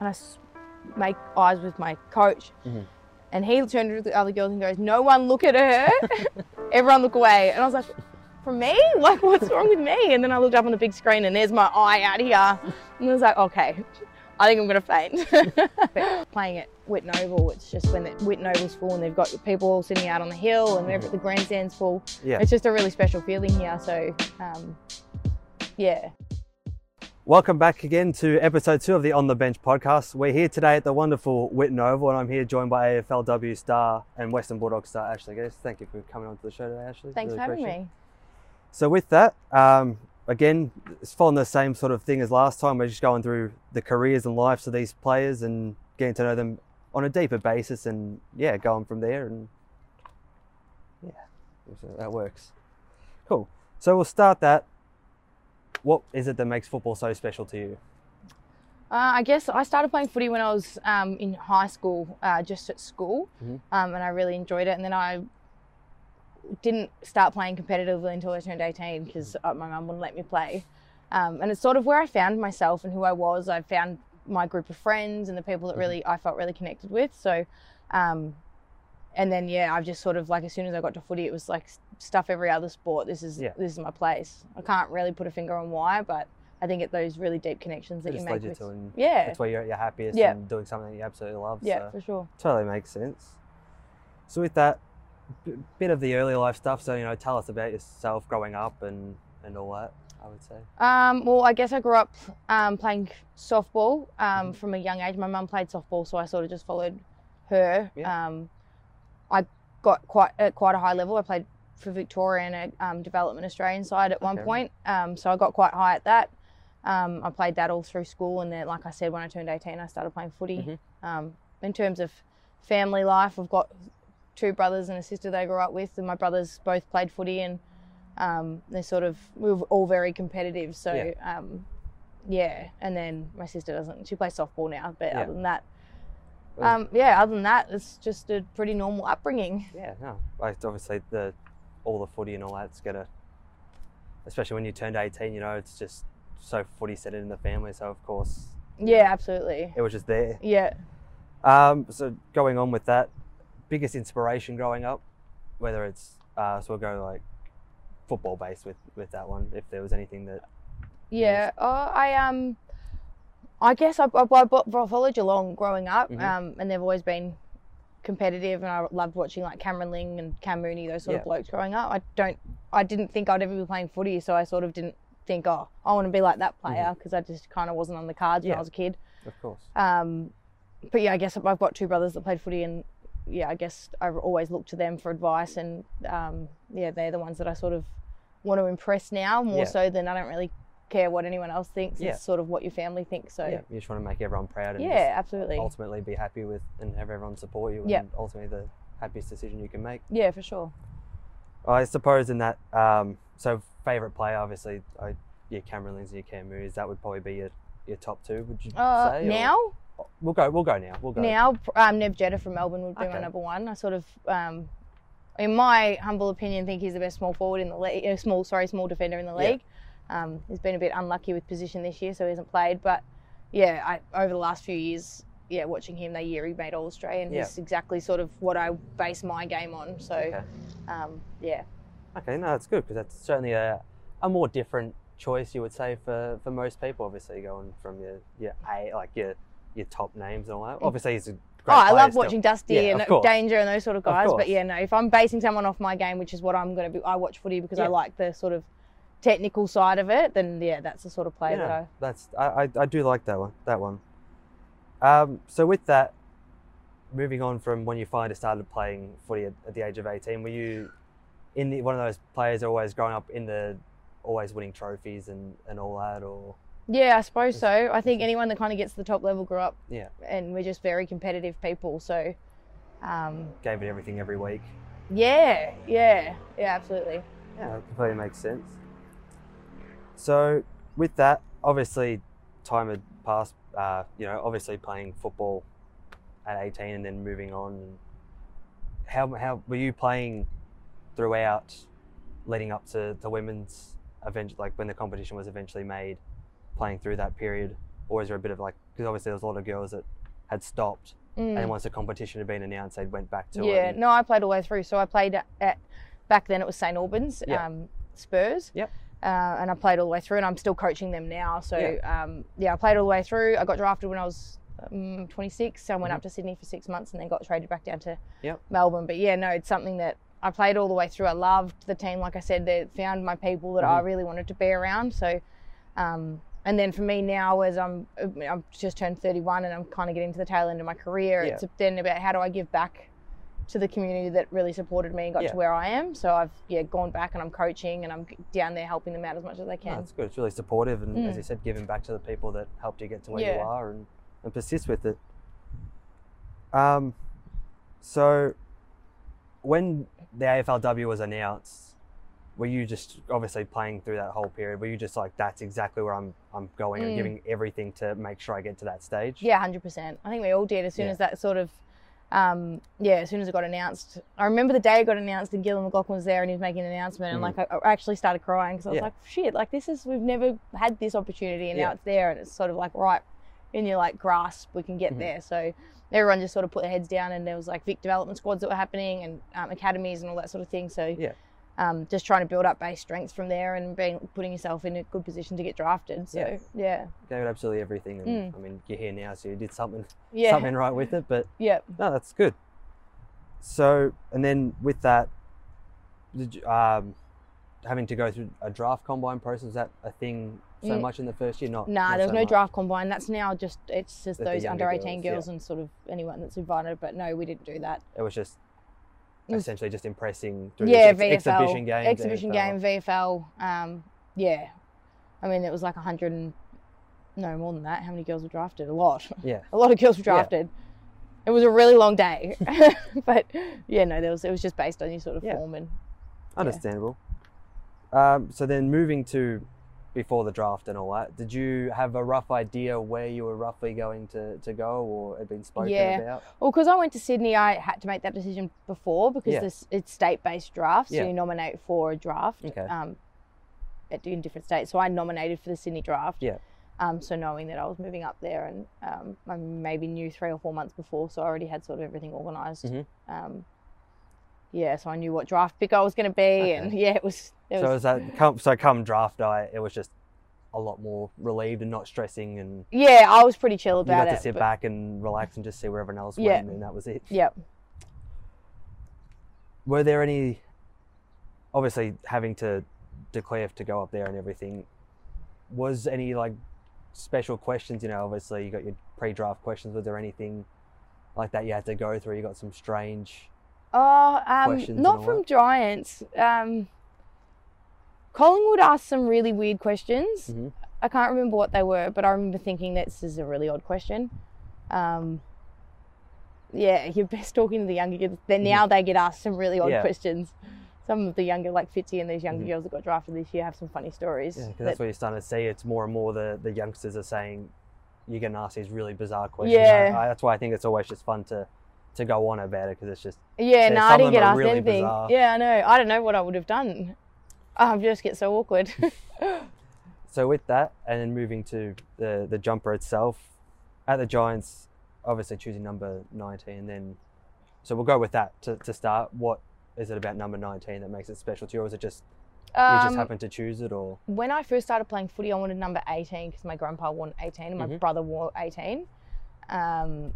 and I make eyes with my coach. Mhm. And he turned to the other girls and goes, No one look at her. Everyone look away. And I was like, For me? Like, what's wrong with me? And then I looked up on the big screen and there's my eye out here. And I was like, Okay, I think I'm going to faint. Playing at Whitten Oval, it's just when the Whitten Oval's full and they've got people all sitting out on the hill and every- the grandstand's full. Yeah. It's just a really special feeling here. So, um, yeah. Welcome back again to episode two of the On the Bench podcast. We're here today at the wonderful Whitten Oval, and I'm here joined by AFLW star and Western Bulldogs star Ashleigh Guest. Thank you for coming onto the show today, Ashleigh. Thanks Really for having me. So with that, um, again, it's following the same sort of thing as last time. We're just going through the careers and lives of these players and getting to know them on a deeper basis, and yeah, going from there. And yeah, so that works. Cool. So we'll start that. What is it that makes football so special to you? Uh, I guess I started playing footy when I was um, in high school, uh, just at school, Mhm. um, and I really enjoyed it. And then I didn't start playing competitively until I turned 18 because uh, my mum wouldn't let me play. Um, and it's sort of where I found myself and who I was. I found my group of friends and the people that really I felt really connected with. So, um, and then yeah, I've just sort of like as soon as I got to footy, it was like stuff every other sport. This is Yeah. this is my place. I can't really put a finger on why, but I think it those really deep connections that It you make you with and yeah, it's where you're at your happiest Yeah. and doing something that you absolutely love. yeah, so for sure. totally makes sense. So with that, b- bit of the early life stuff. So you know, tell us about yourself growing up and and all that. I would say. Um, well, I guess I grew up um, playing softball um, Mhm. from a young age. My mum played softball, so I sort of just followed her. Yeah. I got quite at quite a high level. I played for Victoria and a um, development Australian side at one point, um, so I got quite high at that. Um, I played that all through school, and then, like I said, when I turned 18, I started playing footy. Mhm. Um, in terms of family life, I've got two brothers and a sister they grew up with, and my brothers both played footy, and um, they're sort of we are all very competitive. So Yeah. um, yeah, and then my sister doesn't. She plays softball now, but Yeah. other than that, um, yeah, other than that, it's just a pretty normal upbringing. Yeah, no. Like obviously the all the footy and all that's gonna especially when you turned eighteen, you know, it's just so footy centered in the family, so of course Yeah, absolutely. it was just there. Yeah. Um so going on with that, biggest inspiration growing up, whether it's uh so we'll go like football based with with that one, if there was anything that Yeah, oh, I um, I guess I, I, I followed Geelong growing up, Mhm. um, and they've always been competitive, and I loved watching like Cameron Ling and Cam Mooney, those sort Yeah. of blokes growing up. I don't, I didn't think I'd ever be playing footy, so I sort of didn't think, oh, I want to be like that player, because I just kind of wasn't on the cards when Mm-hmm. I was a kid. of course. Um, but yeah, I guess I've got two brothers that played footy, and yeah, I guess I always look to them for advice, and um, yeah, they're the ones that I sort of want to impress now more Yeah. so than I don't really care what anyone else thinks. Yeah. It's sort of what your family thinks. So yeah, yeah, you just want to make everyone proud and absolutely. ultimately be happy with and have everyone support you and Yeah. ultimately the happiest decision you can make. Yeah, for sure. I suppose in that, um, so favourite player, obviously, I, yeah, Cameron Lindsay, your Cam Mooney's, that would probably be your, your top two, would you Uh, say? or- now, We'll go, we'll go now. We'll go. now, um, Nev Jetta from Melbourne would be my number one. I sort of, um, in my humble opinion, think he's the best small forward in the league. Uh, small, sorry, small defender in the Yeah. Um, he's been a bit unlucky with position this year, so he hasn't played. But yeah, I, over the last few years, yeah, watching him that year, he made All Australian. Yeah. He's exactly sort of what I base my game on. So Okay. um, yeah, Okay, no, that's good because that's certainly a, a more different choice, you would say, for, for most people, obviously, going from your, your A, like your, your top names and all that. Obviously, he's a great oh, I love still. watching Dusty Yeah, and. Danger and those sort of Of guys. course. but yeah, no, if I'm basing someone off my game, which is what I'm going to be, I watch footy because Yeah. I like the sort of technical side of it. Then yeah, that's the sort of play Yeah, that I. that's I, I, I do like that one. That one. Um, so with that, moving on from when you finally started playing footy at, at the age of eighteen, were you in the, one of those players always growing up in the always winning trophies and, and all that, or Yeah, I suppose so. I think anyone that kind of gets to the top level grew up, yeah, and we're just very competitive people. So, um, gave it everything every week? yeah, yeah, yeah, absolutely. Yeah, that completely makes sense. So with that, obviously, time had passed. Uh, you know, obviously playing football at 18 and then moving on. How how were you playing throughout, leading up to the women's event, like when the competition was eventually made, playing through that period? or is there a bit of like because obviously there was a lot of girls that had stopped Mm. and once the competition had been announced, they went back to it. yeah, and- no, I played all the way through. So I played at, back then it was St Albans, Yeah. um, Spurs. Yep. Uh, and I played all the way through, and I'm still coaching them now. So Yeah. um, yeah I played all the way through. I got drafted when I was um, 26, so I went Mhm. up to Sydney for six months, and then got traded back down to Yep. Melbourne. But yeah, no, it's something that I played all the way through. I loved the team. Like I said, they found my people that I Mhm. really wanted to be around. So. Um, and then for me now, as I'm, I'm just turned 31 and I'm kind of getting to the tail end of my career, Yeah. it's then about how do I give back to the community that really supported me and got Yeah. to where I am. So I've yeah gone back and I'm coaching and I'm down there helping them out as much as I No, can. it's good. It's really supportive, and as Mm. you said, giving back to the people that helped you get to where you are, and, and persist with it. Um, so when the AFLW was announced, were you just obviously playing through that whole period? Were you just like, that's exactly where I'm I'm going and Mm. giving everything to make sure I get to that stage? Yeah, hundred percent. I think we all did as soon Yeah. as that sort of. Um, yeah, as soon as it got announced, I remember the day it got announced, and Gillon McLachlan was there, and he was making an announcement, and Mhm. like I, I actually started crying because I was Yeah. like, "Shit! Like this is we've never had this opportunity, and Yeah. now it's there, and it's sort of like right in your like grasp, we can get Mhm. there." So everyone just sort of put their heads down, and there was like Vic development squads that were happening, and um, academies and all that sort of thing. So Yeah. Um, just trying to build up base strength from there, and being putting yourself in a good position to get drafted. So Yeah. yeah, Gave it absolutely everything, and Mm. I mean, you're here now, so you did something yeah, something right with it, but yeah. No, that's good. So, and then with that, did you, um, having to go through a draft combine process, is that a thing so Mm. much in the first year? Not. Nah, not there was so no much. draft combine. That's now just it's just The- those under eighteen girls, girls, yeah. and sort of anyone that's invited. But no, we didn't do that. It was just essentially just impressing through yeah, ex- VFL exhibition games. exhibition AFL. game, VFL. Um, yeah, I mean it was like a hundred and no more than that. How many girls were drafted? A lot. Yeah. a lot of girls were Yeah. drafted. It was a really long day, but yeah, no, there was it was just based on your sort of Yeah. form and Understandable. Um, so then moving to before the draft and all that, did you have a rough idea where you were roughly going to, to go or had been spoken Yeah. about? Well, because I went to Sydney, I had to make that decision before because Yeah. this it's state-based draft, so Yeah. you nominate for a draft. Okay. Um, at, in different states, so I nominated for the Sydney draft. Yeah. Um, so knowing that I was moving up there, and um, I maybe knew three or four months before, so I already had sort of everything organized Mhm. Um, yeah, so I knew what draft pick I was going to be, Okay. and yeah, it was. It So was is that come so come draft day, it was just a lot more relieved and not stressing and yeah, I was pretty chill you about got it. to sit but- back and relax and just see where everyone else Yeah. went and that was it. Yep. Were there any obviously having to declare to go up there and everything, was any like special questions, you know, obviously you got your pre draft questions, was there anything like that you had to go through? You got some strange Oh, um, not from that? Giants. Um, Collingwood asked some really weird questions. Mhm. I can't remember what they were, but I remember thinking that this is a really odd question. Um, yeah, you're best talking to the younger kids. Then now they get asked some really odd Mm-hmm. Yeah. questions. Some of the younger, like Fitzy and these younger Mhm. girls that got drafted this year, have some funny stories. Yeah, because that- that's what you're starting to see. It's more and more the, the youngsters are saying you're getting asked these really bizarre questions. Yeah. I, I, that's why I think it's always just fun to to go on about it because it's just Yeah, no, I didn't get asked really anything. bizarre. Yeah, I know. I don't know what I would have done. I just get so awkward. so with that, and then moving to the the jumper itself, at the Giants, obviously choosing number 19. Then, so we'll go with that to, to start. What is it about number 19 that makes it special to you, or is it just you just Um, happen to choose it, or when I first started playing footy, I wanted number 18 because my grandpa wore 18 and my Mhm. brother wore 18. Um,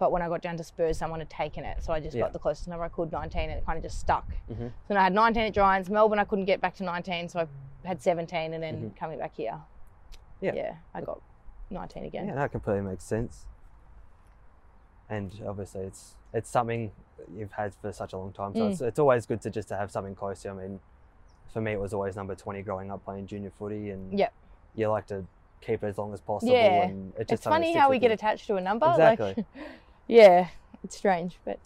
but when I got down to Spurs, someone had taken it. So I just Yeah. got the closest number I could, 19, and it kind of just stuck. Mhm. So then I had 19 at Giants. Melbourne, I couldn't get back to 19, so I had 17 and then coming back here. Mm-hmm. Yeah. Yeah, I got 19 again. yeah, that completely makes sense. And obviously, it's it's something you've had for such a long time, so Mm. it's, it's always good to just to have something close to. you. I mean, for me, it was always number 20 growing up playing junior footy, and Yep. you like to keep it as long as possible. Yeah. and it just It's funny how we get attached to a number. Exactly. Like, yeah, it's strange, but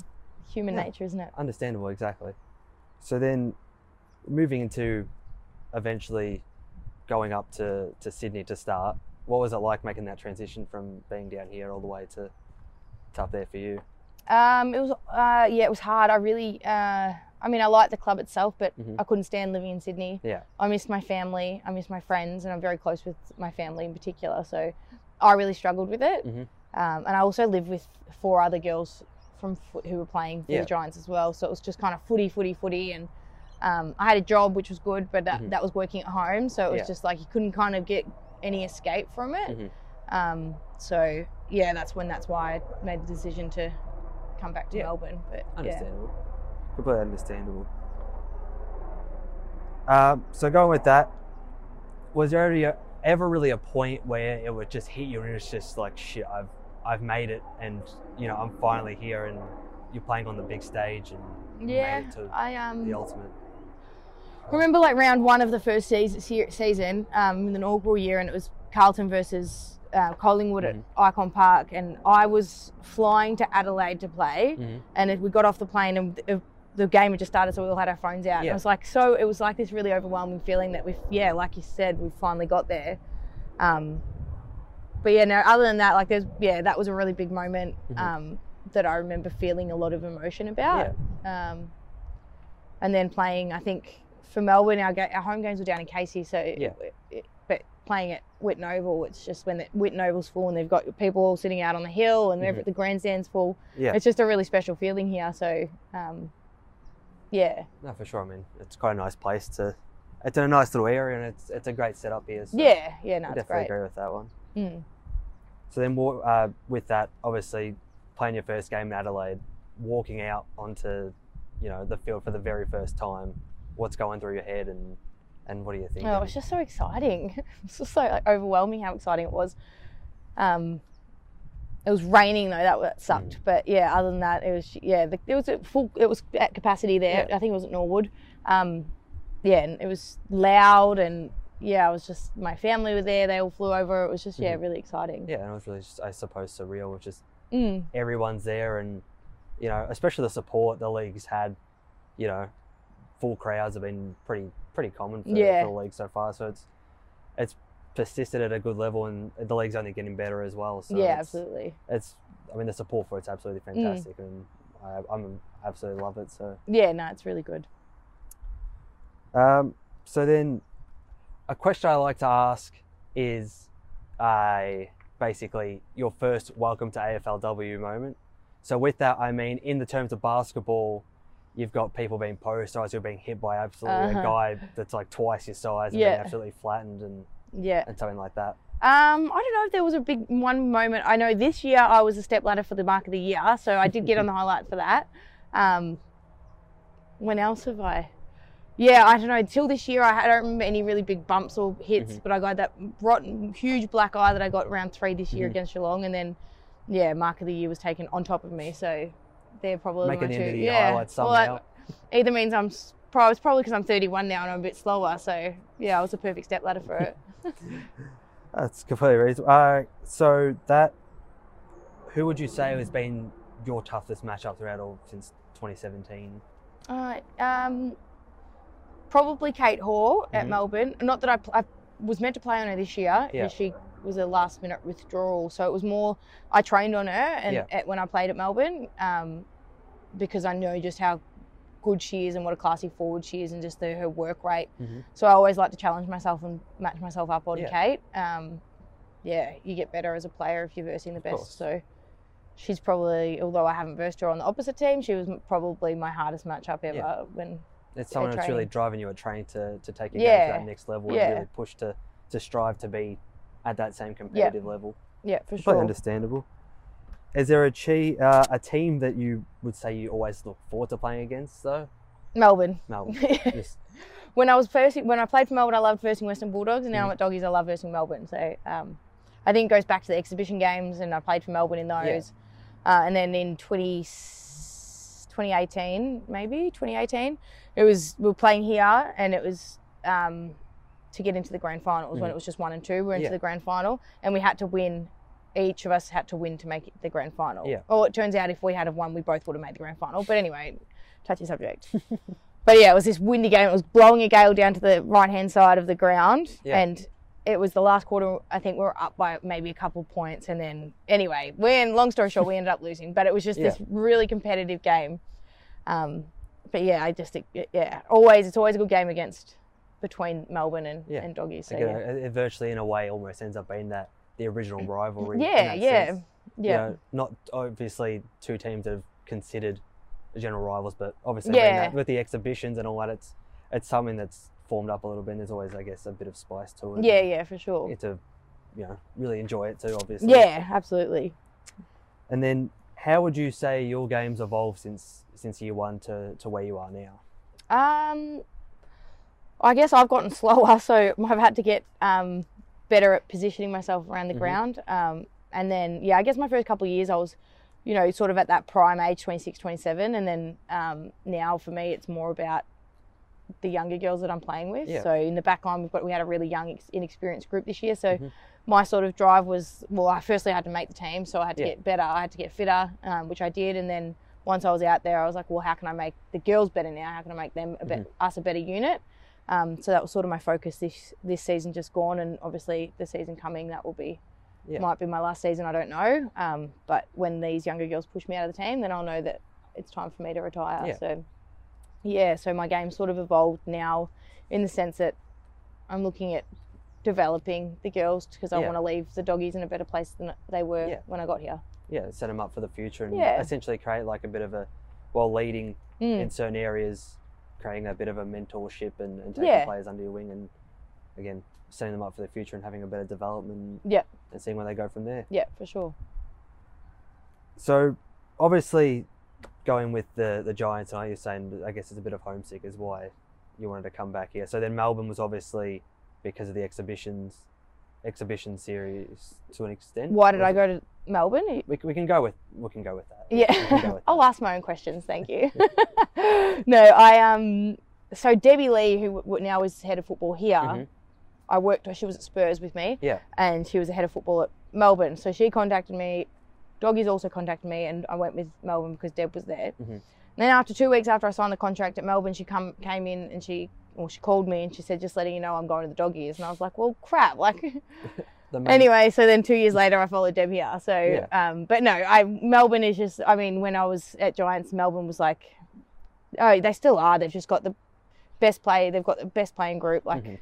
human Yeah. nature, isn't it? Understandable, exactly. So then, moving into eventually going up to, to Sydney to start, what was it like making that transition from being down here all the way to, to up there for you? Um, it was uh, yeah, it was hard. I really, uh, I mean, I liked the club itself, but Mhm. I couldn't stand living in Sydney. Yeah. I missed my family, I missed my friends, and I'm very close with my family in particular. So, I really struggled with it. Mhm. Um, and I also lived with four other girls from foot who were playing for Yeah. the Giants as well. So it was just kind of footy, footy, footy, and um, I had a job which was good, but that, Mhm. that was working at home. So it was Yeah. just like you couldn't kind of get any escape from it. Mhm. Um, so yeah, that's when that's why I made the decision to come back to Yeah. Melbourne. But yeah. Understandable. Completely understandable. Um, so going with that, was there ever, ever really a point where it would just hit you and it's just like shit, I've I've made it and you know I'm finally here and you're playing on the big stage and Yeah, made it to I um the ultimate. remember like round one of the first season, season um, in the inaugural year, and it was Carlton versus uh, Collingwood Mhm. at Ikon Park, and I was flying to Adelaide to play, Mhm. and it, we got off the plane and the, the game had just started, so we all had our phones out. And Yeah. It was like so. It was like this really overwhelming feeling that we, yeah, like you said, we finally got there. Um, but yeah, no. Other than that, like there's yeah, that was a really big moment Mhm. um, that I remember feeling a lot of emotion about. Um, and then playing, I think for Melbourne, our, ga- our home games were down in Casey, so Yeah. it- it- but playing at Whitten Oval, it's just when the Whitten Oval's full and they've got people all sitting out on the hill and Mhm. the grandstand's full. Yeah, It's just a really special feeling here. So, um, yeah, no, for sure. I mean, it's quite a nice place to. It's in a nice little area and it's it's a great setup here. So yeah, yeah. No, I it's definitely great. agree with that one. Mm. So then, uh, with that, obviously, playing your first game in Adelaide, walking out onto, you know, the field for the very first time, what's going through your head, and and what are you thinking? Oh, it was just so exciting. It's just so like, overwhelming how exciting it was. Um, it was raining though, that, that sucked. Mm. But yeah, other than that, it was yeah, the, it was at full. It was at capacity there. Yeah. I think it was at Norwood. Um, yeah, and it was loud and yeah, I was just my family were there. They all flew over. It was just yeah, Mhm. really exciting. yeah, and it was really, just, I suppose, surreal, which is Mm, everyone's there, and you know, especially the support the league's had. You know, full crowds have been pretty pretty common for, Yeah. for the league so far. So it's it's persisted at a good level, and the league's only getting better as well. So yeah, it's- absolutely. it's I mean the support for it's absolutely Mm. fantastic, and I, I'm absolutely love it. So Yeah, no, it's really good. um, so then a question I like to ask is, uh, basically your first welcome to AFLW moment. So with that I mean in the terms of basketball. You've got people being posterized who are being hit by absolutely Uh-huh. a guy that's like twice your size and Yeah. being absolutely flattened and, Yeah. and something like that. Um, I don't know if there was a big one moment. I know this year I was a step ladder for the mark of the year, so I did get on the highlight for that. Um, when else have I? Yeah, I don't know. Till this year, I, don't remember any really big bumps or hits, Mhm. but I got that rotten, huge black eye that I got round three this year Mhm. against Geelong, and then yeah, mark of the year was taken on top of me. So they're probably Making my the two. end of the yeah. Well, that either means I'm. It's probably because I'm 31 now and I'm a bit slower. So yeah, I was a perfect step ladder for it. That's completely reasonable. Uh, so that, who would you say has been your toughest matchup throughout all since 2017? Uh, um, probably Kate Hore at Mhm. Melbourne. Not that I, pl- I was meant to play on her this year because Yeah. she was a last minute withdrawal. So it was more I trained on her and Yeah. at, when I played at Melbourne um, because I know just how good she is and what a classy forward she is and just the, her work rate. Mhm. So I always like to challenge myself and match myself up on Yeah. Kate. Um, yeah, you get better as a player if you're versing the best. So she's probably, although I haven't versed her on the opposite team, she was probably my hardest matchup ever Yeah. when It's someone that's really driving you at training to, to take your game to that next level Yeah. and really push to, to strive to be at that same competitive level. Yeah, for sure. understandable. Is there a chi- uh, a team that you would say you always look forward to playing against though? Melbourne. Melbourne. Just- when I was first, when I played for Melbourne, I loved versing Western Bulldogs, and now Mhm. I'm at Doggies, I love versing Melbourne. So um, I think it goes back to the exhibition games, and I played for Melbourne in those. Uh, and then in 20, 2018, maybe 2018, it was we were playing here, and it was um, to get into the grand final. It was when Mhm. it was just one and two. We're into Yeah. the grand final, and we had to win. Each of us had to win to make it the grand final. Yeah. Or it turns out if we had have won, we both would have made the grand final. But anyway, touchy subject. But yeah, it was this windy game. It was blowing a gale down to the right hand side of the ground, Yeah. and it was the last quarter. I think we were up by maybe a couple points, and then anyway, we and long story short, we ended up losing. But it was just this really competitive game. Um, but yeah, I just yeah, always it's always a good game against between Melbourne and, Yeah. and Doggies. So yeah. it, virtually in a way almost ends up being that the original rivalry. in yeah, yeah, sense. yeah, You know, not obviously two teams that have considered general rivals, but obviously Yeah. that, with the exhibitions and all that, it's it's something that's formed up a little bit. and There's always, I guess, a bit of spice to it. yeah, yeah, for sure. Get to, you know, really enjoy it too. Obviously. Yeah, absolutely. And then, how would you say your game's evolved since since year one to, to where you are now? Um, I guess I've gotten slower, so I've had to get um, better at positioning myself around the Mhm. ground. Um, and then, yeah, I guess my first couple of years I was, you know, sort of at that prime age, 26, 27. And then um, now for me, it's more about the younger girls that I'm playing with. Yeah. So in the back line, we've got we had a really young, inexperienced group this year. So Mhm. my sort of drive was well, I firstly had to make the team, so I had to Yeah. get better. I had to get fitter, um, which I did, and then once I was out there, I was like, well, how can I make the girls better now? How can I make them a bit, us a better unit? Um, so that was sort of my focus this this season just gone, and obviously the season coming that will be Yeah. might be my last season. I don't know. Um, but when these younger girls push me out of the team, then I'll know that it's time for me to retire. Yeah. So yeah, so my game sort of evolved now in the sense that I'm looking at developing the girls because I Yeah. want to leave the doggies in a better place than they were Yeah. when I got here. Yeah, set them up for the future and Yeah. essentially create like a bit of a, while leading Mm. in certain areas, creating a bit of a mentorship and, and taking Yeah. players under your wing and again setting them up for the future and having a better development. Yeah. And seeing where they go from there. Yeah, for sure. So obviously going with the the Giants, I know you're saying I guess it's a bit of homesick is why you wanted to come back here. So then Melbourne was obviously because of the exhibitions exhibition series to an extent. Why did I go to Melbourne? We, we can go with we can go with that. Yeah, with I'll that. ask my own questions. Thank you. no, I um. So Debbie Lee, who now is head of football here, Mhm. I worked. She was at Spurs with me. Yeah. And she was the head of football at Melbourne. So she contacted me. Doggies also contacted me, and I went with Melbourne because Deb was there. Mhm. Then after two weeks after I signed the contract at Melbourne, she come came in and she well she called me and she said just letting you know I'm going to the Doggies, and I was like, well crap, like. Anyway, so then two years later, I followed Deb here. So, Yeah. um, but no, I Melbourne is just. I mean, when I was at Giants, Melbourne was like, oh, they still are. They've just got the best play. They've got the best playing group, like Mhm.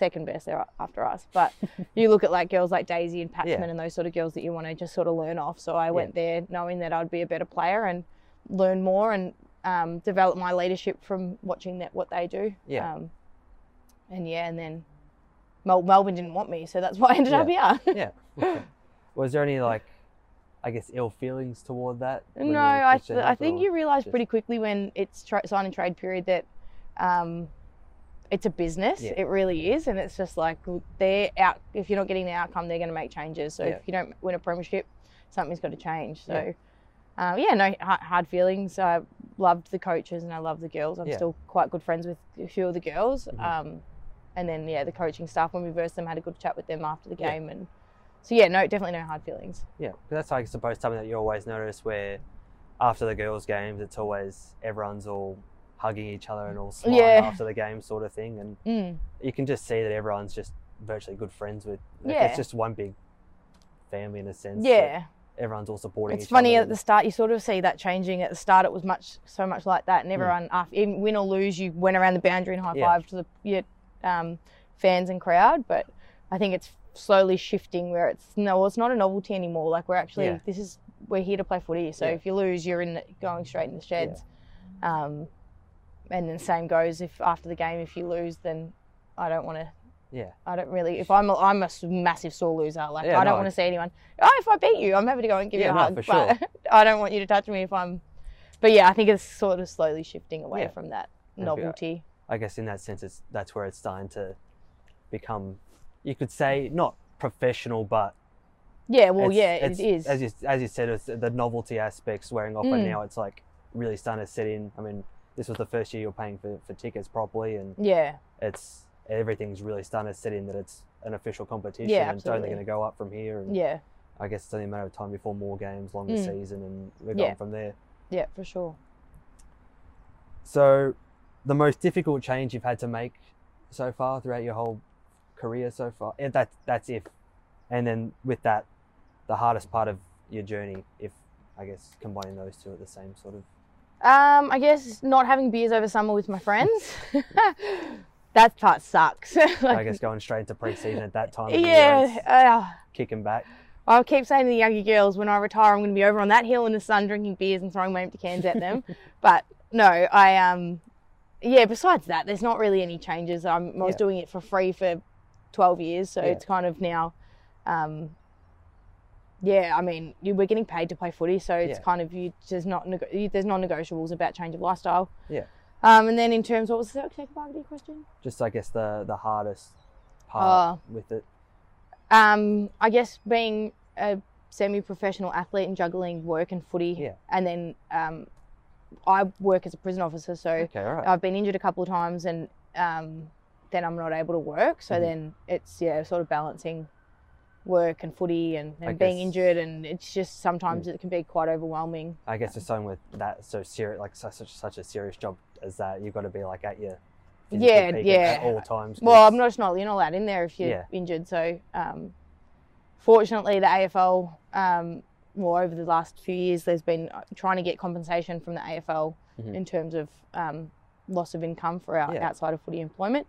Second best there after us. But you look at like girls like Daisy and Paxman Yeah. and those sort of girls that you want to just sort of learn off. So I went there knowing that I'd be a better player and learn more and um, develop my leadership from watching that what they do. Yeah. Um, and yeah, and then Mel- Melbourne didn't want me, so that's why I ended up here. yeah. Okay. Was there any like, I guess, ill feelings toward that? No, I, th- I think you realise just- pretty quickly when it's tra- sign and trade period that um, it's a business. Yeah. It really is, and it's just like they're out. If you're not getting the outcome, they're going to make changes. So Yeah. if you don't win a premiership, something's got to change. So yeah, yeah no hard feelings. I loved the coaches and I love the girls. I'm still quite good friends with a few of the girls. Mhm. Um, and then yeah, the coaching staff when we versed them had a good chat with them after the game and. So yeah, no, definitely no hard feelings. Yeah, that's I suppose something that you always notice where after the girls' games, it's always everyone's all hugging each other and all smiling Yeah. after the game, sort of thing, and Mm. you can just see that everyone's just virtually good friends with. like, Yeah. it's just one big family in a sense. Yeah. everyone's all supporting. It's funny at the start you sort of see that changing. At the start it was much so much like that, and everyone after even win or lose, you went around the boundary and high Yeah. five to the your, um, fans and crowd. But I think it's slowly shifting where it's no, it's not a novelty anymore. Like we're actually Yeah. this is we're here to play footy. So if you lose, you're in going straight in the sheds. Um, and then same goes if after the game if you lose, then I don't want to. Yeah. I don't really. If I'm a, I'm a massive sore loser. Like Yeah, I don't no. want to see anyone. Oh, if I beat you, I'm happy to go and give Yeah, you a no, hug. for sure. but I don't want you to touch me if I'm. But yeah, I think it's sort of slowly shifting away Yeah. from that novelty. I guess in that sense, it's that's where it's starting to become, you could say, not professional, but Yeah, well, it's- yeah, it's- it is. As you, as you said, it's the novelty aspects wearing off, Mm. now it's like really starting to set in. I mean, this was the first year you're paying for, for tickets properly, and yeah, it's everything's really starting to set in that it's an official competition Yeah, and it's only going to go up from here. And yeah, I guess it's only a matter of time before more games, longer Mm. season, and we're Yeah. going from there. yeah, for sure. So, the most difficult change you've had to make so far throughout your whole career so far, and that that's if, and then with that, the hardest part of your journey, if I guess combining those two at the same sort of. Um, I guess not having beers over summer with my friends. that part sucks. Like, I guess going straight into pre-season at that time. Of the year, yeah, uh, kicking back. I'll keep saying to the younger girls, when I retire, I'm going to be over on that hill in the sun drinking beers and throwing my empty cans at them. but no, I um, yeah. Besides that, there's not really any changes. I'm, I was Yeah. doing it for free for 12 years, so Yeah. it's kind of now, um, yeah. I mean, you, we're getting paid to play footy, so it's Yeah. kind of you. There's not you, there's non-negotiables about change of lifestyle. Yeah. Um, and then in terms, what was the second part of your question? Just I guess the the hardest part Oh. with it. Um, I guess being a semi-professional athlete and juggling work and footy, Yeah. and then um, I work as a prison officer, so Okay, right. I've been injured a couple of times, and um, then I'm not able to work. So Mhm. then it's yeah, sort of balancing work and footy and, and being guess- injured, and it's just sometimes it can be quite overwhelming. I guess just something with that so serious, like such such, a serious job as that, you've got to be like at your Yeah, yeah. at all times Well, I'm not just not you're not allowed in there if you're Yeah. injured. So, um, fortunately, the AFL, um, well, over the last few years, there's been uh, trying to get compensation from the AFL Mhm. in terms of um, loss of income for our Yeah. outside of footy employment.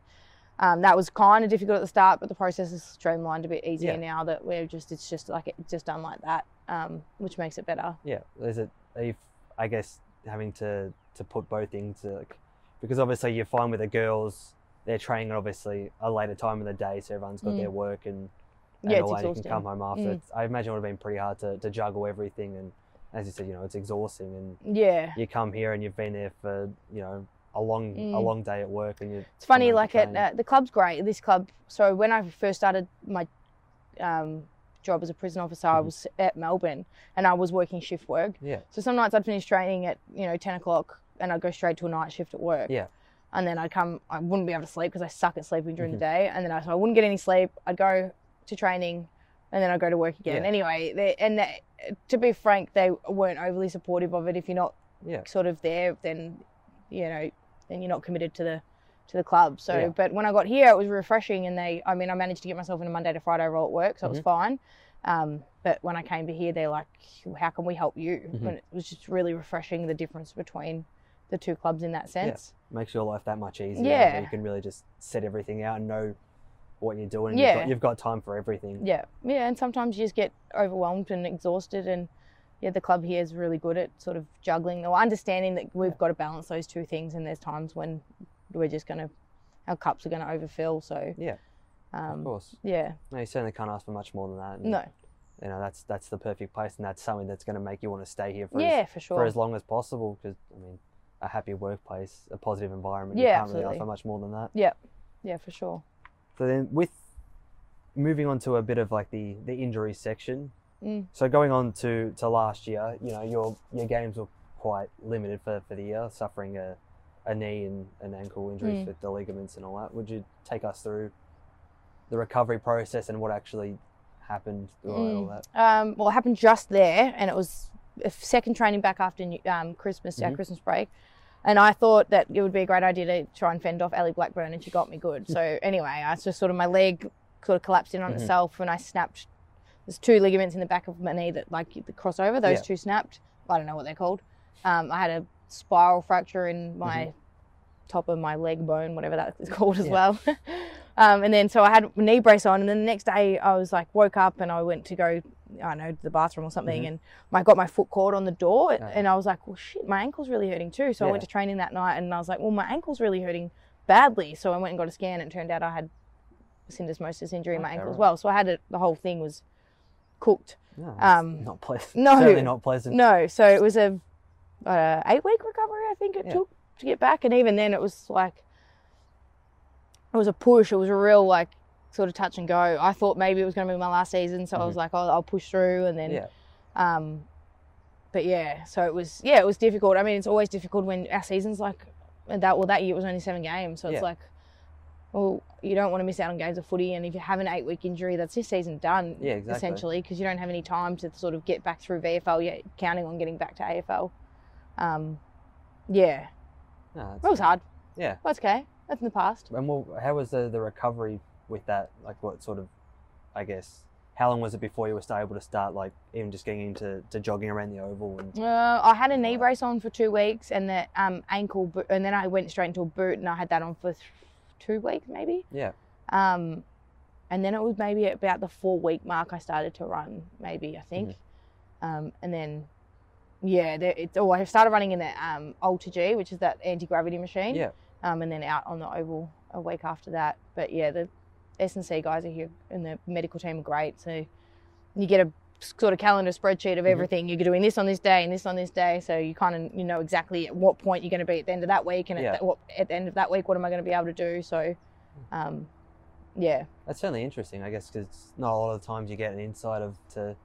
Um, that was kind of difficult at the start, but the process is streamlined a bit easier Yeah. now that we're just it's just like it's just done like that, um, which makes it better. yeah, is it? I guess having to to put both into like, because obviously you find with the girls they're training at obviously a later time in the day, so everyone's got Mm. their work and, and Yeah, it's. You can come home after. Mm. I imagine it would have been pretty hard to, to juggle everything, and as you said, you know, it's exhausting, and Yeah, you come here and you've been there for you know a long a Mm. long day at work, and you. It's funny, like at uh, the club's great. This club. So when I first started my um, job as a prison officer, I Mhm. was at Melbourne and I was working shift work. Yeah. So some nights I'd finish training at you know ten o'clock and I'd go straight to a night shift at work. Yeah. And then I'd come. I wouldn't be able to sleep because I suck at sleeping during Mhm. the day. And then I, so I wouldn't get any sleep. I'd go to training, and then I'd go to work again. Yeah. Anyway, they, and they, to be frank, they weren't overly supportive of it. If you're not Yeah. sort of there, then you know, then you're not committed to the to the club. So, Yeah. but when I got here, it was refreshing, and they, I mean, I managed to get myself in a Monday to Friday role at work, so it was Mhm. fine. Um, but when I came to here, they're like, "How can we help you?" Mhm. And it was just really refreshing the difference between the two clubs in that sense. makes your life that much easier. Yeah. You can really just set everything out and know what you're doing. Yeah. You've got, you've got time for everything. Yeah, yeah, and sometimes you just get overwhelmed and exhausted, and yeah, the club here is really good at sort of juggling or understanding that we've got to balance those two things, and there's times when we're just gonna, our cups are gonna overfill. So Yeah, of um, course. yeah, No, you certainly can't ask for much more than that. and, no, You know, that's that's the perfect place, and that's something that's going to make you want to stay here for yeah, as, for sure. for as long as possible. Because I mean, a happy workplace, a positive environment. Yeah, you can't really absolutely. ask for much more than that. Yeah, yeah, for sure. So then, with moving on to a bit of like the the injury section. Mm. So going on to to last year, you know, your your games were quite limited for, for the year, suffering a, a knee and an ankle injury Mm. with the ligaments and all that. Would you take us through the recovery process and what actually happened through all Mm. that? Um, well, it happened just there, and it was a second training back after um, Christmas, our Mhm. Christmas break. And I thought that it would be a great idea to try and fend off Ellie Blackburn, and she got me good. So anyway, I just sort of my leg sort of collapsed in on Mhm. itself, and I snapped. There's two ligaments in the back of my knee that like the crossover. Those Yeah. two snapped. I don't know what they're called. Um, I had a spiral fracture in my top of my leg bone, whatever that is called as Yeah. well. um, and then so I had knee brace on, and then the next day I was like woke up and I went to go, I don't know, to the bathroom or something, Mhm. and I got my foot caught on the door, Yeah. and I was like, well, shit, my ankle's really hurting too. So I went to training that night, and I was like, well, my ankle's really hurting badly. So I went and got a scan, and it turned out I had syndesmosis injury in my Okay, ankle as well. So I had it, the whole thing was cooked. No, Um, not pleasant. no. certainly not pleasant. No, so it was a uh, eight week recovery, I think it Yeah. took to get back, and even then it was like it was a push. It was a real like sort of touch and go. I thought maybe it was going to be my last season, so I was like, oh, I'll push through, and then Yeah, um, but yeah, so it was yeah, it was difficult. I mean, it's always difficult when our season's like that. Well, that year it was only seven games, so it's Yeah. like. Well, you don't want to miss out on games of footy, and if you have an eight-week injury, that's your season done. Yeah, exactly. Essentially, because you don't have any time to sort of get back through VFL yet, counting on getting back to AFL. Um, yeah, no, that was hard. Yeah. That's okay. That's in the past. And well, how was the, the recovery with that? Like, what sort of, I guess, how long was it before you were able to start, like, even just getting into to jogging around the oval? And Uh, I had a knee brace on for two weeks, and the um, ankle, bo- and then I went straight into a boot, and I had that on for th- two weeks maybe. Yeah. Um, and then it was maybe about the four week mark I started to run, maybe I think. Mm-hmm. Um, and then, yeah, there, it's. Oh, I started running in the um, AlterG, which is that anti gravity machine. Yeah. Um, and then out on the oval a week after that. But yeah, the S and C guys are here, and the medical team are great. So you get a sort of calendar spreadsheet of Mhm. everything. You're doing this on this day and this on this day, so you kind of you know exactly at what point you're going to be at the end of that week, and Yeah. at, the, what, at the end of that week, what am I going to be able to do? So, um, yeah, That's certainly interesting, I guess, because not a lot of the times you get an insight of to,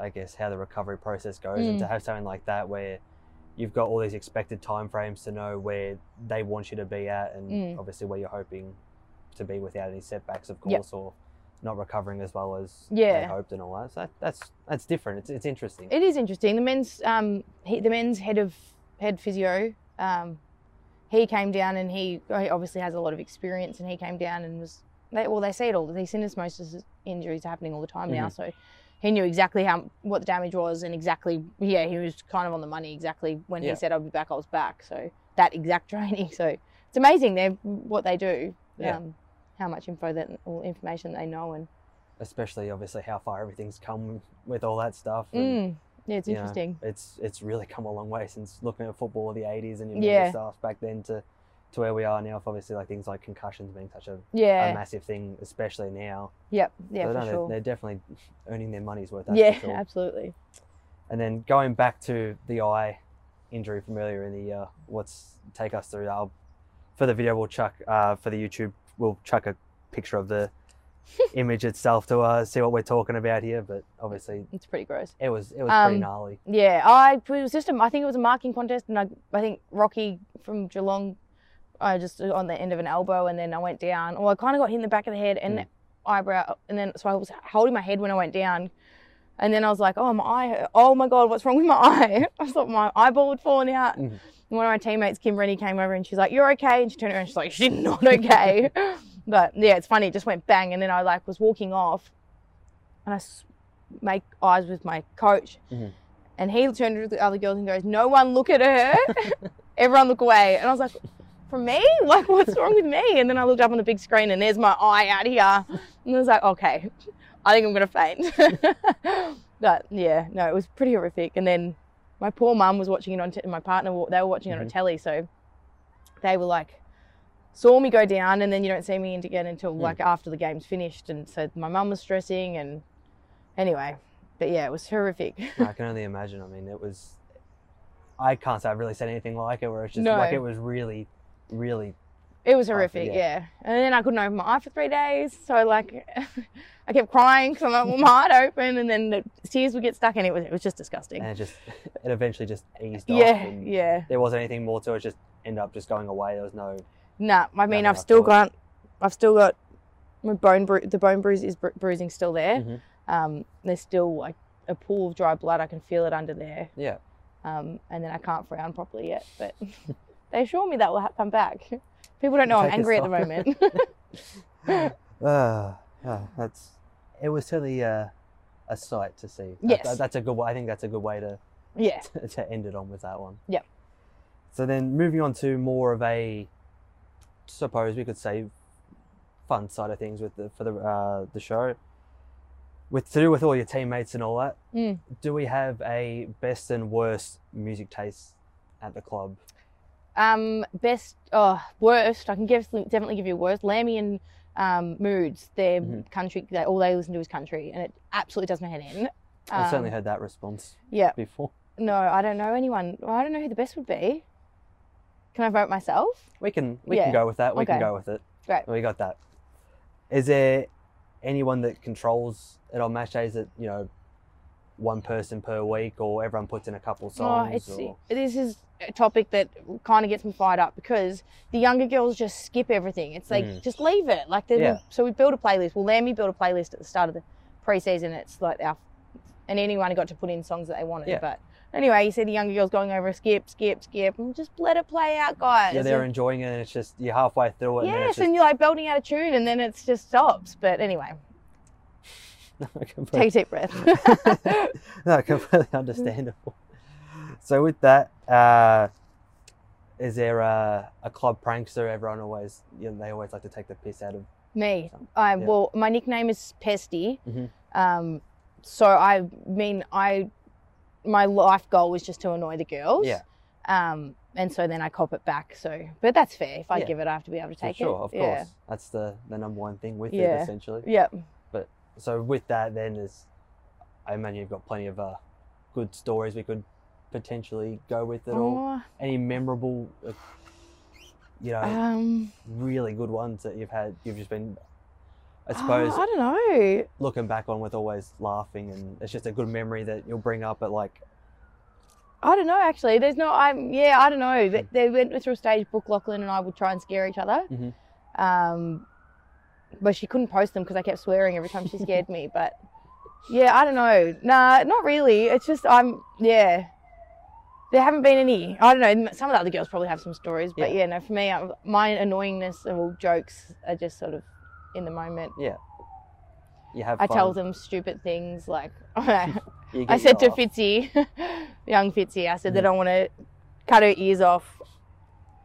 I guess, how the recovery process goes, and Mm. to have something like that where you've got all these expected timeframes to know where they want you to be at, and Mm. obviously where you're hoping to be without any setbacks, of Yep. course, or not recovering as well as Yeah. they hoped and all that. So that, that's that's different. It's it's interesting. it is interesting. The men's um, he, the men's head of head physio, um, he came down and he, he obviously has a lot of experience, and he came down and was they, well they see it all. These syndesmosis injuries are happening all the time now, Mhm. so he knew exactly how what the damage was and exactly yeah he was kind of on the money exactly when Yeah. he said I'll be back I was back. So that exact training. So it's amazing they what they do. Yeah. Um, how much info that or information they know and Especially, obviously, how far everything's come with all that stuff. and, mm, yeah it's you know, interesting. it's it's really come a long way since looking at football of the 80s and Yeah. stuff back then to to where we are now. Obviously, like things like concussions being such a, a Yeah. massive thing, especially now. Yep. Yeah. So, for no, they're, sure. they're definitely earning their money's worth. Yeah. sure. Absolutely. And then going back to the eye injury from earlier in the year, what's take us through? I'll, for the video, we'll chuck uh, for the YouTube, we'll chuck a picture of the image itself to uh, see what we're talking about here. But obviously, It's pretty gross. it was it was pretty Um, gnarly. Yeah, I it was just a, I think it was a marking contest, and I I think Rocky from Geelong, I just on the end of an elbow, and then I went down. Well, I kind of got hit in the back of the head and Mm. the eyebrow, and then so I was holding my head when I went down, and then I was like, oh my eye, oh my god, what's wrong with my eye? I thought my eyeball had fallen out. Mhm. One of my teammates, Kim Rennie, came over and she's like, "You're okay," and she turned around, and she's like, "She's not okay." but yeah, it's funny. It just went bang, and then I like was walking off, and I make eyes with my coach, Mhm. and he turned to the other girls and goes, "No one look at her. Everyone look away." And I was like, "For me? Like, what's wrong with me?" And then I looked up on the big screen, and there's my eye out here, and I was like, "Okay, I think I'm gonna faint." but yeah, no, it was pretty horrific. And then my poor mum was watching it on. T- my partner, they were watching it on telly, so they were like saw me go down and then you don't see me again until Hmm. like after the game's finished and so my mum was stressing and anyway but yeah it was horrific I can only imagine. I mean, it was. I can't say I've really said anything like it, where it's just No. like it was really, really. It was Oh, horrific yeah. yeah and then i couldn't open my eye for three days so like i kept crying because i'm like well, my eye open and then the tears would get stuck and it was, it was just disgusting And it just, it eventually just eased off. yeah yeah There wasn't anything more to it. it Just ended up just going away. There was no. nah i mean i've still got i've still got my bone bru- the bone bruise is bru- bruising still there Mhm. um there's still like a pool of dry blood i can feel it under there Yeah. um, and then I can't frown properly yet. But they assure me that will ha- come back. People don't know I'm angry at the moment. Uh, uh, that's. It was certainly uh, a sight to see. Yes. that- that's a good. I think that's a good way to yeah, to end it on with that one. Yep. So then moving on to more of a, suppose we could say, fun side of things with the for the uh, the show. With to do with all your teammates and all that, Mm. do we have a best and worst music taste at the club? Um, best, oh, worst. I can give, definitely give you worst. Lammy and um, Moods, their Mhm. country. They, all they listen to is country, and it absolutely does my head in. I've certainly Um, heard that response Yeah, before. no, I don't know anyone. I don't know who the best would be. Can I vote myself? We can we Yeah. can go with that. We can go with it. Great. We got that. Is there anyone that controls it on match days that you know one person per week, or everyone puts in a couple Oh, songs? it's or... this is a topic that kind of gets me fired up because the younger girls just skip everything. It's like Mm. just leave it. Like Yeah. so we build a playlist. Well, Lammy built a playlist at the start of the preseason. It's like our and anyone got to put in songs that they wanted. Yeah. But anyway, you see the younger girls going over skip, skip, skip, and just let it play out, guys. Yeah, they're And- enjoying it, and it's just you're halfway through it. and then yes, it's just, and you're like belting out a tune, and then it's just stops. But anyway, take a deep breath. no, completely understandable. So with that, uh, is there a, a club prankster? Everyone always, you know, they always like to take the piss out of. Me. I Yeah. well, my nickname is Pesty. Mhm. Um, so I mean, I my life goal was just to annoy the girls. Yeah. Um, and so then I cop it back. So, but that's fair. If I Yeah. give it, I have to be able to For take sure, it. Sure, of yeah. course. That's the, the number one thing with it, essentially. Yep. So with that, then is, I imagine you've got plenty of uh, good stories we could potentially go with it all. Oh, Any memorable, uh, you know, um, really good ones that you've had? You've just been, I suppose, I don't know. looking back on with always laughing, and it's just a good memory that you'll bring up at like, I don't know. Actually, there's no. I'm. Yeah, I don't know. Hmm. They, went through a stage. Brooke Lochland and I would try and scare each other. Mhm. Um, but she couldn't post them because I kept swearing every time she scared me. But yeah, I don't know. Nah, not really. It's just I'm. Yeah. There haven't been any. I don't know. Some of the other girls probably have some stories, but Yeah. yeah, no. For me, I, my annoyingness and all jokes are just sort of in the moment. Yeah. You have. I tell them stupid things like I said to. Fitzy, young Fitzy, I said that Mm. I want to cut her ears off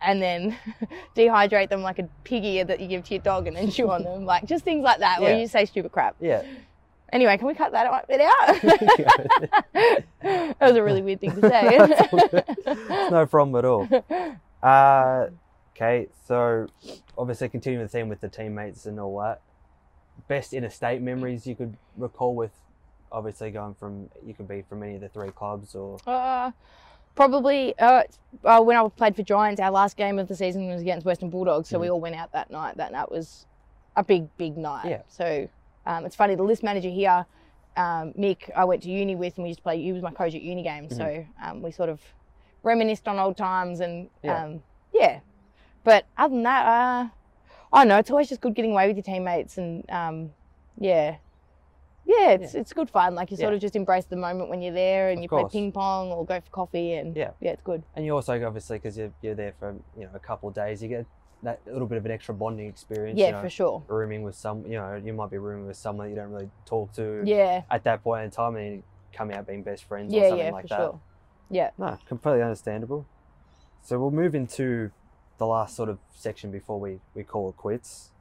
and then dehydrate them like a pig ear that you give to your dog and then chew on them. Like just things like that where you say stupid crap. Yeah. Anyway, can we cut that out- bit out? that was a really weird thing to say. It's all good. It's no problem at all. Uh, okay, so obviously continuing the theme with the teammates and all that. Best interstate memories you could recall with, obviously going from you could be from any of the three clubs or Uh, probably uh, uh, when I played for Giants, our last game of the season was against Western Bulldogs, so we all went out that night. That night was a big, big night. Yeah. So um, it's funny. The list manager here, um, Mick, I went to uni with, and we used to play. He was my coach at uni games, so um, we sort of reminisced on old times and Yeah. um, yeah. But other than that, uh, I don't know. It's always just good getting away with your teammates, and um, yeah. Yeah, it's it's good fun. Like you sort Yeah. of just embrace the moment when you're there, and Of you play ping pong or go for coffee, and Yeah. yeah, it's good. and you also obviously because you're, you're there for you know a couple of days you get that little bit of an extra bonding experience Yeah, you know, for sure. rooming with some you know you might be rooming with someone you don't really talk to Yeah, at that point in time and you come out being best friends or yeah, something yeah, like for that sure. Yeah. No, completely understandable. So we'll move into the last sort of section before we, we call it quits.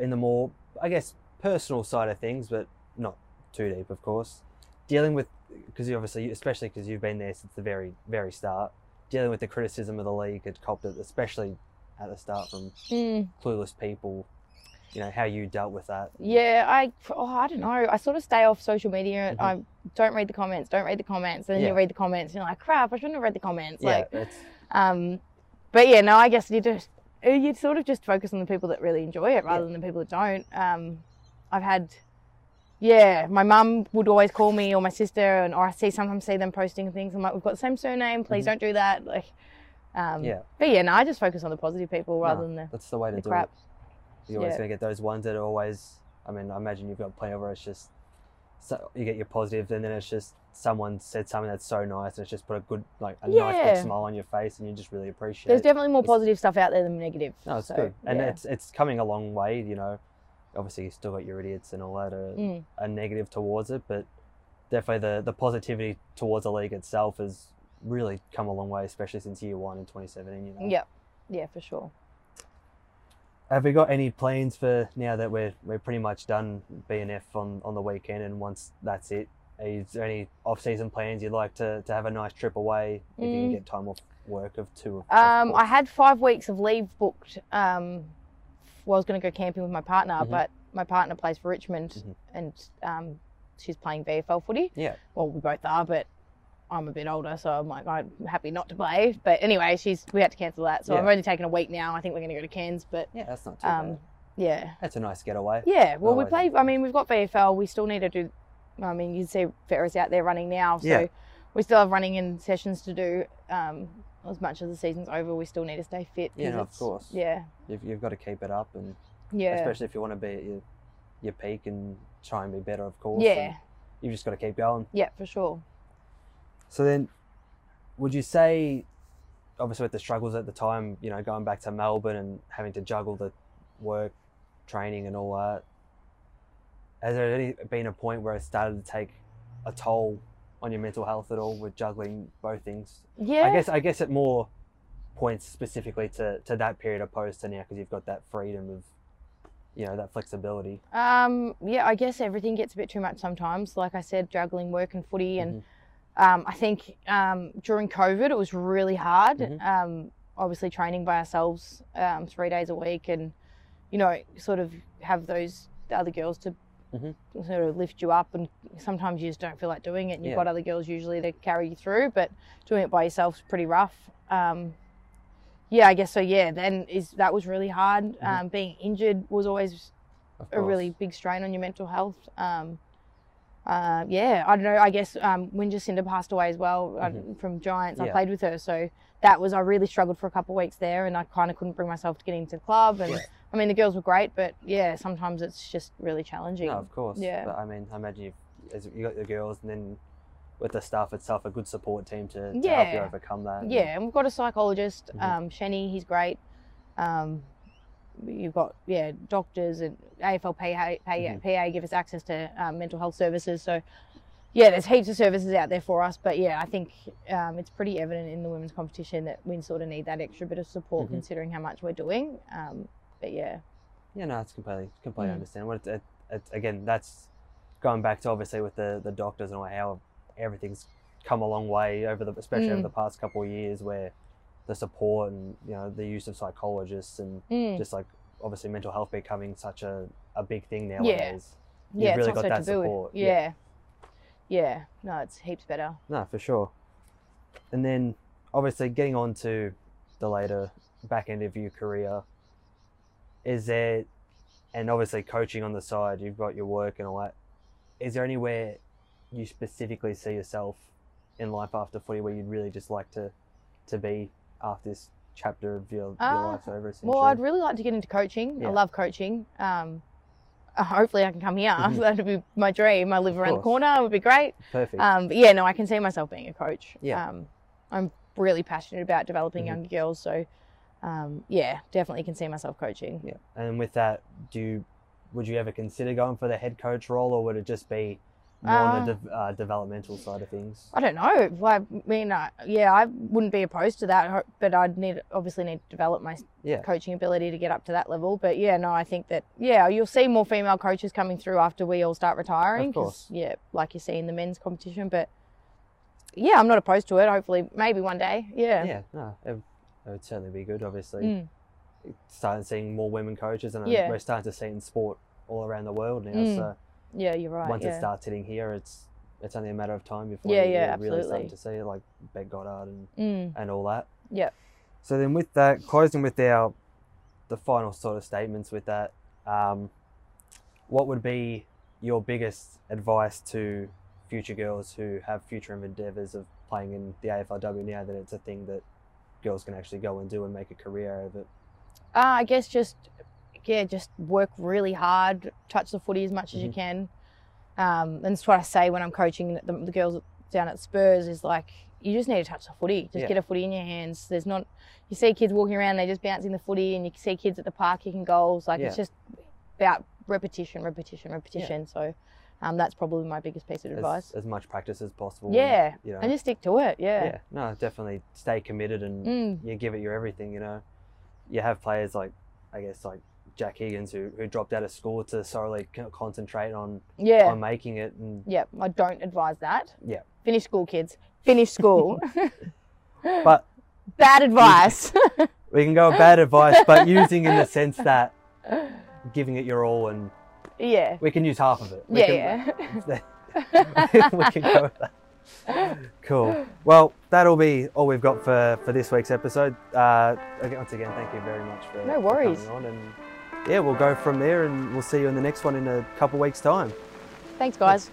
In the more, I guess, personal side of things, but not too deep, of course. Dealing with, because you obviously, especially because you've been there since the very, very start, dealing with the criticism of the league had copped it, especially at the start from Mm, clueless people. You know how you dealt with that. yeah, I oh, I don't know. I sort of stay off social media. Mhm. I don't read the comments. Don't read the comments. And then Yeah. you read the comments, and you're like, crap, I shouldn't have read the comments. Yeah, Like, it's um, but yeah, no, I guess you just you sort of just focus on the people that really enjoy it rather Yeah. than the people that don't. Um, I've had. Yeah, my mum would always call me or my sister, and or I see sometimes see them posting things. I'm like, we've got the same surname. Please Mhm. don't do that. Like, um, Yeah. But yeah, no, I just focus on the positive people rather no, than the, that's the way to the do crap. it. You're always Yeah. going to get those ones that are always. I mean, I imagine you've got plenty of where it's just. So you get your positive, and then it's just someone said something that's so nice, and it's just put a good, like a nice big smile on your face, and you just really appreciate. There's it. definitely more It's- positive stuff out there than negative. No, it's so, good, and yeah. it's it's coming a long way. You know, obviously you still got your idiots and all that are, Mm. are negative towards it, but definitely the the positivity towards the league itself has really come a long way, especially since year one in 2017. You know. Yep. Yeah, for sure. Have we got any plans for now that we're we're pretty much done BNF on, on the weekend and once that's it? Is there any off season plans you'd like to, to have a nice trip away if you can Mm. get time off work of two? Of, Um, I had five weeks of leave booked. Um, was going to go camping with my partner, Mhm. but my partner plays for Richmond, Mhm. and um, she's playing VFL footy. Yeah. Well, we both are, but I'm a bit older, so I'm like I'm happy not to play. But anyway, she's we had to cancel that, so Yeah. I've only taken a week now. I think we're going to go to Cairns, but yeah, that's not too um, bad. yeah, That's a nice getaway. yeah. Well, we play. I mean, we've got VFL. We still need to do. I mean, you can see Ferris out there running now, so Yeah. we still have running in sessions to do. Um, as much as the season's over, we still need to stay fit. Yeah, no, of course. Yeah, You've, you've got to keep it up, and yeah, especially if you want to be at your, your peak and try and be better, of course. yeah, You've just got to keep going. yeah, for sure. So then, would you say, obviously with the struggles at the time, you know, going back to Melbourne and having to juggle the work, training, and all that, has there any, been a point where it started to take a toll on your mental health at all with juggling both things? Yeah, I guess I guess it more points specifically to, to that period opposed to now because you've got that freedom of, you know, that flexibility. Um, yeah, I guess everything gets a bit too much sometimes. Like I said, juggling work and footy, and Mhm. um, I think um, during COVID it was really hard. Mhm. Um, obviously, training by ourselves um, three days a week, and you know, sort of have those other girls to Mhm. sort of lift you up. And sometimes you just don't feel like doing it. And you've Yeah. got other girls usually to carry you through, but doing it by yourself is pretty rough. Um, yeah, I guess so. Yeah, then is that was really hard. Mhm. Um, being injured was always a really big strain on your mental health. Um, uh, yeah, I don't know. I guess um, when Jacinda passed away as well uh, Mhm. from Giants, I played with her, so that was I really struggled for a couple of weeks there, and I kind of couldn't bring myself to get into the club. And Yeah. I mean, the girls were great, but yeah, sometimes it's just really challenging. No, of course. Yeah. But I mean, I imagine you've as you got the girls and then with the staff itself, a good support team to, to help you overcome that. Yeah, and we've got a psychologist, Mhm. um, Shenny. He's great. Um, you've got yeah doctors and AFLPA PA, Mhm. PA give us access to um, mental health services. So yeah, there's heaps of services out there for us. But yeah, I think um, it's pretty evident in the women's competition that we sort of need that extra bit of support Mhm. considering how much we're doing. But yeah, Yeah, no, it's completely completely Mm. understand. What it's, it, it's again, that's going back to obviously with the the doctors and how everything's come a long way over the especially over Mm. the past couple of years where the support and you know the use of psychologists and Mm. just like obviously mental health becoming such a, a big thing nowadays. You've yeah, really got so that support. Yeah. Yeah. yeah, no, it's heaps better. No, for sure. And then obviously getting on to the later back end of your career, is there, and obviously coaching on the side, you've got your work and all that. Is there anywhere you specifically see yourself in life after footy where you'd really just like to, to be after this chapter of your, your Uh, life's over? Well, I'd really like to get into coaching. Yeah. I love coaching. Um, uh, hopefully, I can come here. Mhm. That'd be my dream. I live around the corner. It would be great. Perfect. Um, but yeah, no, I can see myself being a coach. Yeah. Um, I'm really passionate about developing Mhm. younger girls. So, um, yeah, definitely can see myself coaching. Yeah. And with that, do you, would you ever consider going for the head coach role, or would it just be more on the de- uh, developmental side of things? I don't know. I mean, uh, yeah, I wouldn't be opposed to that, but I'd need obviously need to develop my Yeah. coaching ability to get up to that level. But yeah, no, I think that yeah, you'll see more female coaches coming through after we all start retiring. Of course. yeah, like you see in the men's competition. But yeah, I'm not opposed to it. Hopefully, maybe one day. Yeah. Yeah. No, it, would certainly be good. Obviously, Mm. starting seeing more women coaches, and Yeah. we're starting to see it in sport all around the world now. Mm. So Yeah, you're right. once yeah. it starts hitting here, it's it's only a matter of time before Yeah, you- yeah, really starting to see it, like Bec Goddard and, Mm. and all that. Yeah. So then, with that, closing with our the final sort of statements with that, um, what would be your biggest advice to future girls who have future endeavours of playing in the AFLW now that it's a thing that girls can actually go and do and make a career out of it? Uh, I guess just yeah, just work really hard, touch the footy as much as you Mhm. can. Um, and that's what I say when I'm coaching the, the girls down at Spurs is like you just need to touch the footy. Just Yeah. get a footy in your hands. There's not you see kids walking around, they're just bouncing the footy, and you see kids at the park kicking goals. Like it's just about repetition, repetition, repetition. So um, that's probably my biggest piece of As, advice. as much practice as possible. and, Yeah, you know, and just stick to it. yeah. Yeah. no, definitely stay committed and Mm, you give it your everything. You know, you have players like, I guess like Jack Higgins who, who dropped out of school to solely co- concentrate on yeah. on making it, and Yeah, I don't advise that. Yeah. Finish school, kids. Finish school. but Bad advice. we can go bad advice, but using in the sense that giving it your all, and yeah. we can use half of it. We Yeah, can, yeah. we can go with that. Cool. Well, that'll be all we've got for, for this week's episode. Uh, once again, thank you very much for, No for worries. coming on. And yeah, we'll go from there and we'll see you in the next one in a couple weeks' time. Thanks, guys.